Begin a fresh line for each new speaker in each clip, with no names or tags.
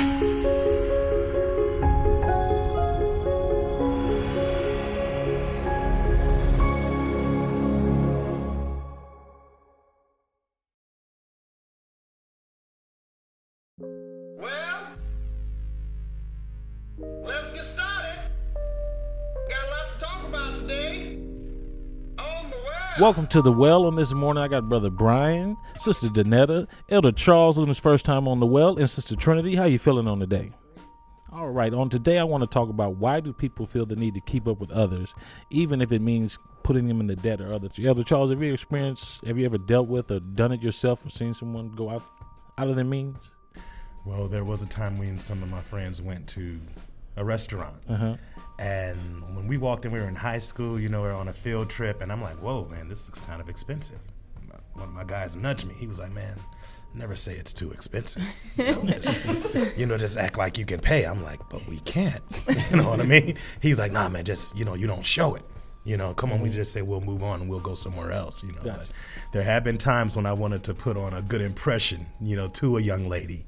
Well,
Welcome to the well on this morning. I got brother Brian, sister Danetta, Elder Charles on his first time on the well, and sister Trinity. How you feeling on the day? All right, on today I want to talk about why do people feel the need to keep up with others, even if it means putting them in the debt or others. Elder Charles, have you experienced, have you ever dealt with or done it yourself or seen someone go out out of their means?
Well, there was a time when some of my friends went to a restaurant.
Uh-huh.
And when we walked in, we were in high school, you know, we are on a field trip, and I'm like, whoa, man, this looks kind of expensive. One of my guys nudged me. He was like, man, never say it's too expensive. You know, just, you know, just act like you can pay. I'm like, but we can't. You know what I mean? He's like, nah, man, just, you know, you don't show it. You know, come on, we just say we'll move on and we'll go somewhere else, you know.
Gotcha.
But there have been times when I wanted to put on a good impression, you know, to a young lady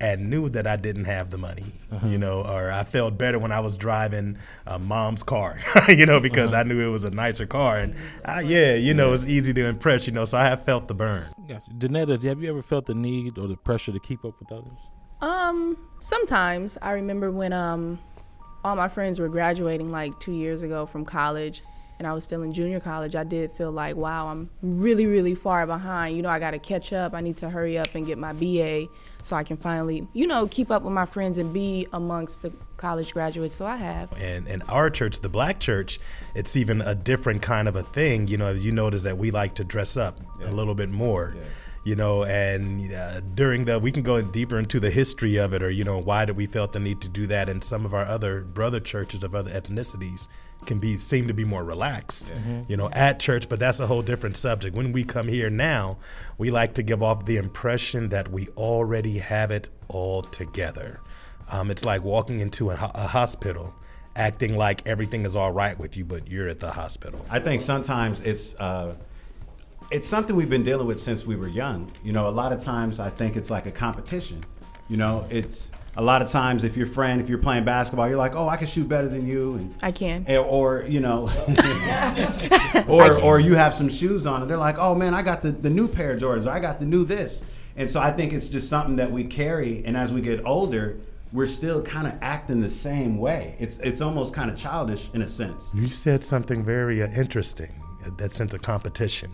and knew that I didn't have the money, you know, or I felt better when I was driving uh, mom's car, you know, because I knew it was a nicer car. And I, yeah, you know, it's easy to impress, you know, so I have felt the burn.
Gotcha. Danetta, have you ever felt the need or the pressure to keep up with others?
Um, sometimes I remember when um all my friends were graduating like two years ago from college and I was still in junior college, I did feel like, wow, I'm really, really far behind. You know, I got to catch up. I need to hurry up and get my BA so I can finally, you know, keep up with my friends and be amongst the college graduates. So I have.
And in our church, the black church, it's even a different kind of a thing. You know, you notice that we like to dress up a little bit more. You know, and uh, during the, we can go deeper into the history of it, or you know, why did we felt the need to do that? And some of our other brother churches of other ethnicities can be seem to be more relaxed, you know, at church. But that's a whole different subject. When we come here now, we like to give off the impression that we already have it all together. Um, it's like walking into a, a hospital, acting like everything is all right with you, but you're at the hospital.
I think sometimes it's uh, it's something we've been dealing with since we were young. You know, a lot of times I think it's like a competition. You know, it's a lot of times if your friend, if you're playing basketball, you're like, oh, I can shoot better than you, and
I can.
and- or you know, or or you have some shoes on, and they're like, oh man, I got the the new pair of Jordans, or I got the new this, and so I think it's just something that we carry, and as we get older. We're still kind of acting the same way. It's it's almost kind of childish in a sense.
You said something very uh, interesting, uh, that sense of competition,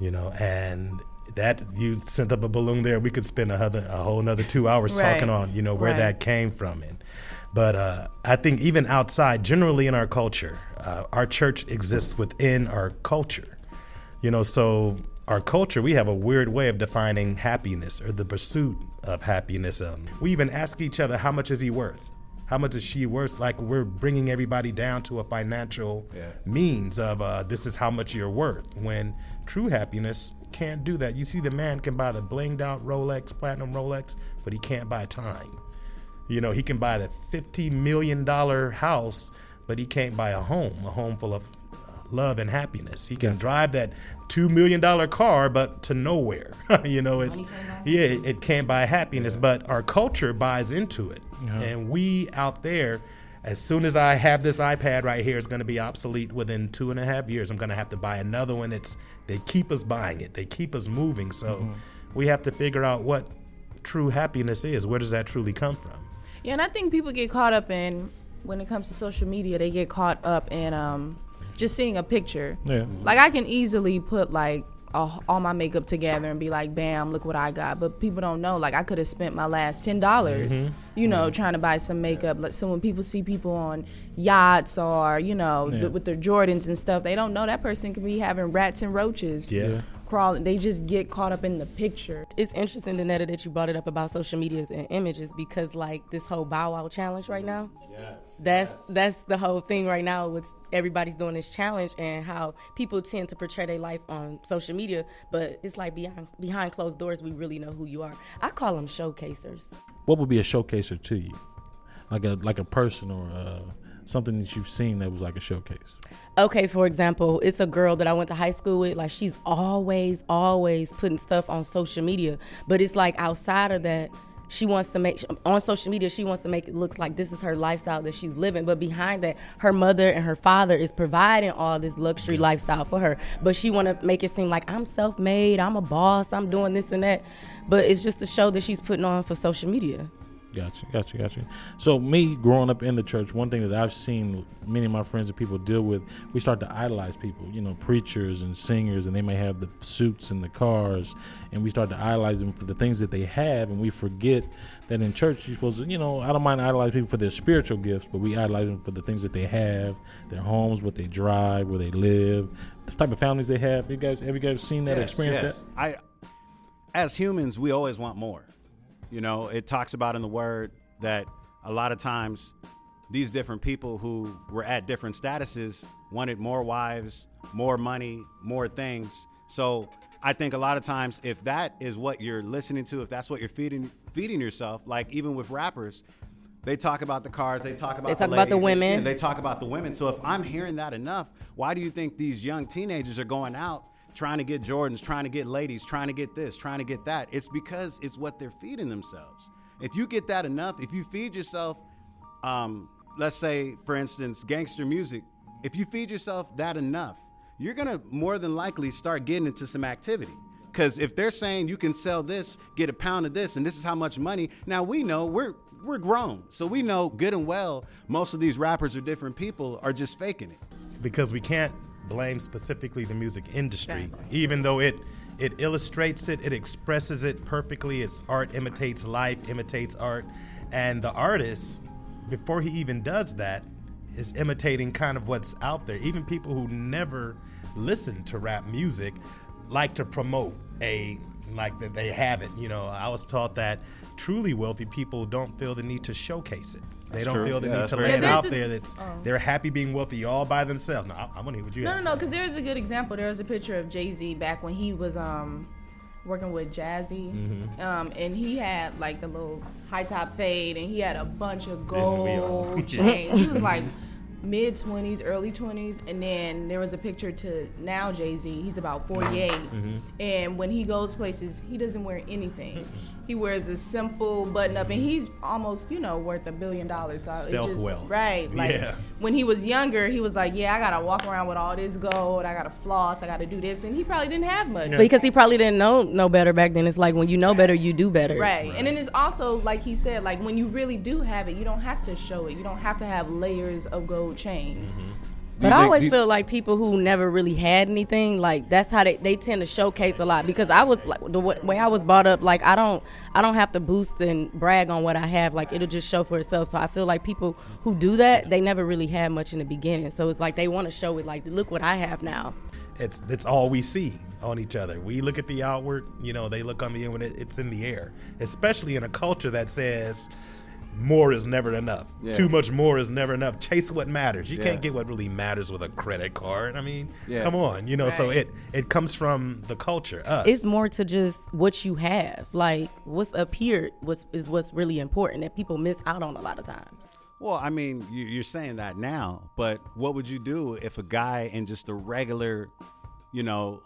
you know, and that you sent up a balloon there. We could spend a, a whole another two hours
Right.
talking on, you know, where
Right.
that came from. And, but uh, I think even outside, generally in our culture, uh, our church exists within our culture. You know, so our culture, we have a weird way of defining happiness or the pursuit of happiness. Um, we even ask each other, how much is he worth? How much is she worth? Like we're bringing everybody down to a financial
Yeah.
means of uh, this is how much you're worth. When true happiness can't do that. You see, the man can buy the blinged out Rolex, platinum Rolex, but he can't buy time. You know, he can buy the $50 million house, but he can't buy a home, a home full of love and happiness. He can drive that $2 million car, but to nowhere. you know, it's, yeah, it, it can't buy happiness, but our culture buys into it. And we out there, as soon as I have this iPad right here, it's going to be obsolete within two and a half years. I'm going to have to buy another one. It's they keep us buying it. They keep us moving. So we have to figure out what true happiness is. Where does that truly come from?
Yeah, and I think people get caught up in when it comes to social media. They get caught up in um, just seeing a picture.
Yeah.
Like I can easily put like all, all my makeup together and be like, "Bam, look what I got." But people don't know. Like I could have spent my last ten dollars, mm-hmm. you know, trying to buy some makeup. Like so, when people see people on yachts or you know
Yeah.
th- with their Jordans and stuff, they don't know that person could be having rats and roaches
Yeah.
Crawling. They just get caught up in the picture.
it's interesting, Danetta, that you brought it up about social medias and images because, like, this whole Bow Wow challenge right now. Yes. That's that's the whole thing right now. With everybody's doing this challenge and how people tend to portray their life on social media, but it's like behind behind closed doors, we really know who you are. I call them showcasers.
What would be a showcaser to you? Like a like a person or uh, something that you've seen that was like a showcase.
Okay, for example, it's a girl that I went to high school with. Like she's always, always putting stuff on social media. But it's like outside of that, she wants to make on social media she wants to make it looks like this is her lifestyle that she's living but behind that her mother and her father is providing all this luxury lifestyle for her but she want to make it seem like i'm self-made i'm a boss i'm doing this and that but it's just a show that she's putting on for social media
Gotcha, gotcha, gotcha. So me growing up in the church, one thing that I've seen many of my friends and people deal with, we start to idolize people, you know, preachers and singers, and they may have the suits and the cars, and we start to idolize them for the things that they have, and we forget that in church you're supposed to, you know, I don't mind idolizing people for their spiritual gifts, but we idolize them for the things that they have, their homes, what they drive, where they live, the type of families they have. You guys, have you guys seen that,
Yes,
experience
yes.
that?
I, as humans, we always want more. You know, it talks about in the word that a lot of times these different people who were at different statuses wanted more wives, more money, more things. So I think a lot of times if that is what you're listening to, if that's what you're feeding feeding yourself, like even with rappers, they talk about the cars, they talk about
They
the
talk about the women.
they talk about the women. So if I'm hearing that enough, why do you think these young teenagers are going out trying to get Jordans, trying to get ladies, trying to get this, trying to get that? It's because it's what they're feeding themselves. If you get that enough, if you feed yourself, um, let's say, for instance, gangster music, if you feed yourself that enough, you're gonna more than likely start getting into some activity. Because if they're saying you can sell this, get a pound of this, and this is how much money, now we know we're we're grown, so we know good and well most of these rappers or different people are just faking it.
because we can't blame specifically the music industry, even though it it illustrates it, it expresses it perfectly. Its art imitates life, imitates art, and the artist, before he even does that, is imitating kind of what's out there. Even people who never listen to rap music like to promote a like that they have it. You know, I was taught that truly wealthy people don't feel the need to showcase it. They
That's
don't
true.
feel the
Yeah,
need to
very
lay it out
a-
there. That's
Oh.
they're happy being wealthy all by themselves. No, I, I want to hear what you
No,
have.
no, no. Because there is a good example. There was a picture of Jay Z back when he was um working with Jazzy,
Mm-hmm.
um, and he had like the little high top fade, and he had a bunch of
Didn't we all?
gold chains. he was like mid twenties, early twenties, and then there was a picture to now Jay Z. He's about forty
Mm-hmm.
and when he goes places, he doesn't wear anything. He wears a simple button up, and he's almost, you know, worth a billion dollars. So
Stealth
just,
wealth.
right? Like
Yeah.
when he was younger, he was like, "Yeah, I gotta walk around with all this gold. I gotta floss. I gotta do this," and he probably didn't have much.
because he probably didn't know no better back then it's like when you know better you do better
Right. And then it's also like he said, like when you really do have it, you don't have to show it. You don't have to have layers of gold chains.
Mm-hmm.
But
I
think-
always feel like people who never really had anything, like that's how they, they tend to showcase a lot. Because I was like the way I was brought up, like I don't I don't have to boost and brag on what I have. Like it'll just show for itself. So I feel like people who do that, they never really had much in the beginning. So it's like they want to show it. Like look what I have now.
It's it's all we see on each other. We look at the outward, you know, they look on the inward. It, it's in the air, especially in a culture that says more is never enough.
Yeah.
Too much more is never enough. Chase what matters. You
Yeah.
can't get what really matters with a credit card. I mean,
Yeah.
come on, you know. So it it comes from the culture, us.
It's more to just what you have. Like what's up here was is what's really important that people miss out on a lot of times.
Well, I mean, you, you're saying that now, but what would you do if a guy in just a regular, you know,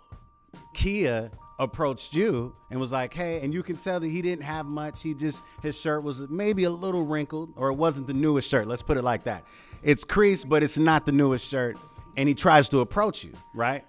Kia approached you and was like, "Hey," and you can tell that he didn't have much. He just his shirt was maybe a little wrinkled, or it wasn't the newest shirt. Let's put it like that. It's creased, but it's not the newest shirt. And he tries to approach you, right?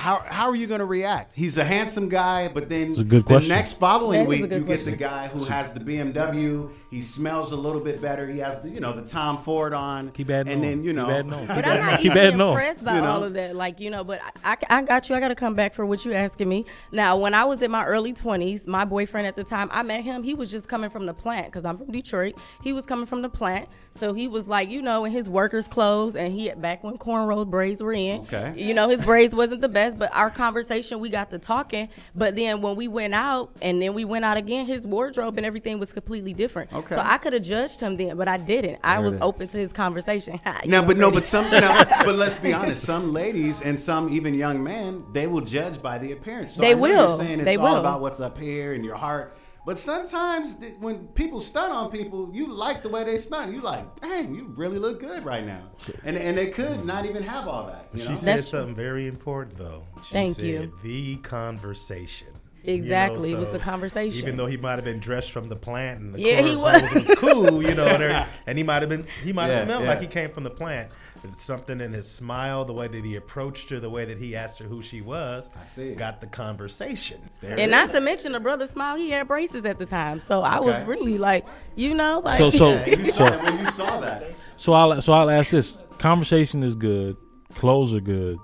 How, how are you going to react? He's a handsome guy, but then
a good
the
question.
next following
That is a
week,
good
you get the guy who has the BMW. He smells a little bit better. He has the, you know, the Tom Ford on.
Keep adding
and
on.
then you
Keep
know,
adding on.
But
Keep
I'm not even
adding on.
impressed by
You know?
all of that. Like, you know, but I, I got you. I got to come back for what you're asking me. Now, when I was in my early 20s, my boyfriend at the time, I met him. He was just coming from the plant because I'm from Detroit. He was coming from the plant. So he was like, you know, in his worker's clothes. And he, back when cornrow braids were in,
Okay.
you know, his braids wasn't the best. But our conversation, we got to talking. But then when we went out and then we went out again, his wardrobe and everything was completely different.
Okay.
So I could have judged him then, but I didn't. I
There
was
it is.
open to his conversation. You
Now,
know,
but no, but some, you know, but let's be honest. Some ladies and some even young men, they will judge by the appearance. So
They
I know
will.
You're saying it's
They
all
will.
about what's up here in your heart. But sometimes th- when people stun on people, you like the way they stun. You like, dang, you really look good right now. And and they could mm-hmm. not even have all that. You
She said
That's
something very important though. She
Thank
said,
you.
The conversation.
Exactly,
You
it
know,
was the conversation.
Even though he might have been dressed from the plant and the
Yeah, he was.
was. was cool, you know, and, and he might have been he might have
Yeah,
smelled
yeah.
like he came from the plant. It's something in his smile, the way that he approached her, the way that he asked her who she was,
I see.
got the conversation. There it
and
is.
not to mention the brother smile, he had braces at the time, so I was really like, you know, like
So so
You saw
so
when you saw that.
so I'll so I'll ask this: conversation is good, clothes are good,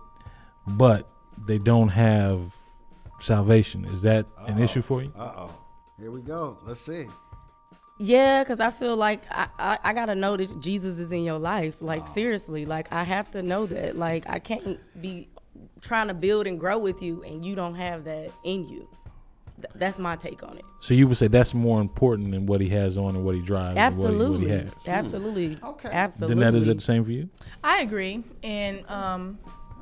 but they don't have salvation. Is that an issue for you?
Uh oh. Here we go. Let's see.
Yeah, because I feel like I, I, I gotta know that Jesus is in your life. Like seriously, like I have to know that. Like I can't be trying to build and grow with you and you don't have that in you. Th- that's my take on it.
So you would say that's more important than what he has on and what he drives. and what he-
Absolutely,
what he, has.
absolutely,
Okay.
absolutely.
Danette, is that the same for you?
I agree. And um,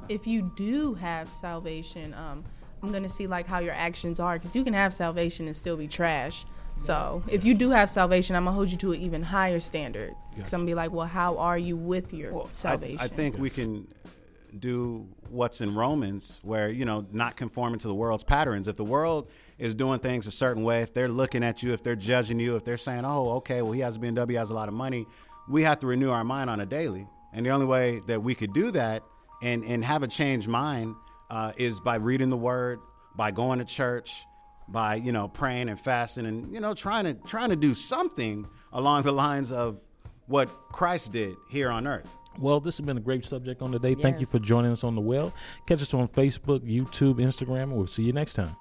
if you do have salvation, um, I'm gonna see like how your actions are, because you can have salvation and still be trash. So if you do have salvation, I'm gonna hold you to an even higher standard. Because I'm gonna be like, well, how are you with your
Well, I-
salvation?
I, think we can do what's in Romans, where you know, not conforming to the world's patterns. If the world is doing things a certain way, if they're looking at you, if they're judging you, if they're saying, "Oh, okay, well, he has a BMW, he has a lot of money," we have to renew our mind on a daily. And the only way that we could do that and and have a changed mind uh, is by reading the Word, by going to church, by you know praying and fasting, and you know trying to trying to do something along the lines of what Christ did here on earth.
Well, this has been a great subject on the day. Thank you for joining us on the well. Catch us on Facebook, YouTube, Instagram, and we'll see you next time.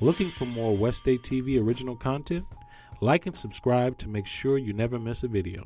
Looking for more West State TV original content? Like and subscribe to make sure you never miss a video.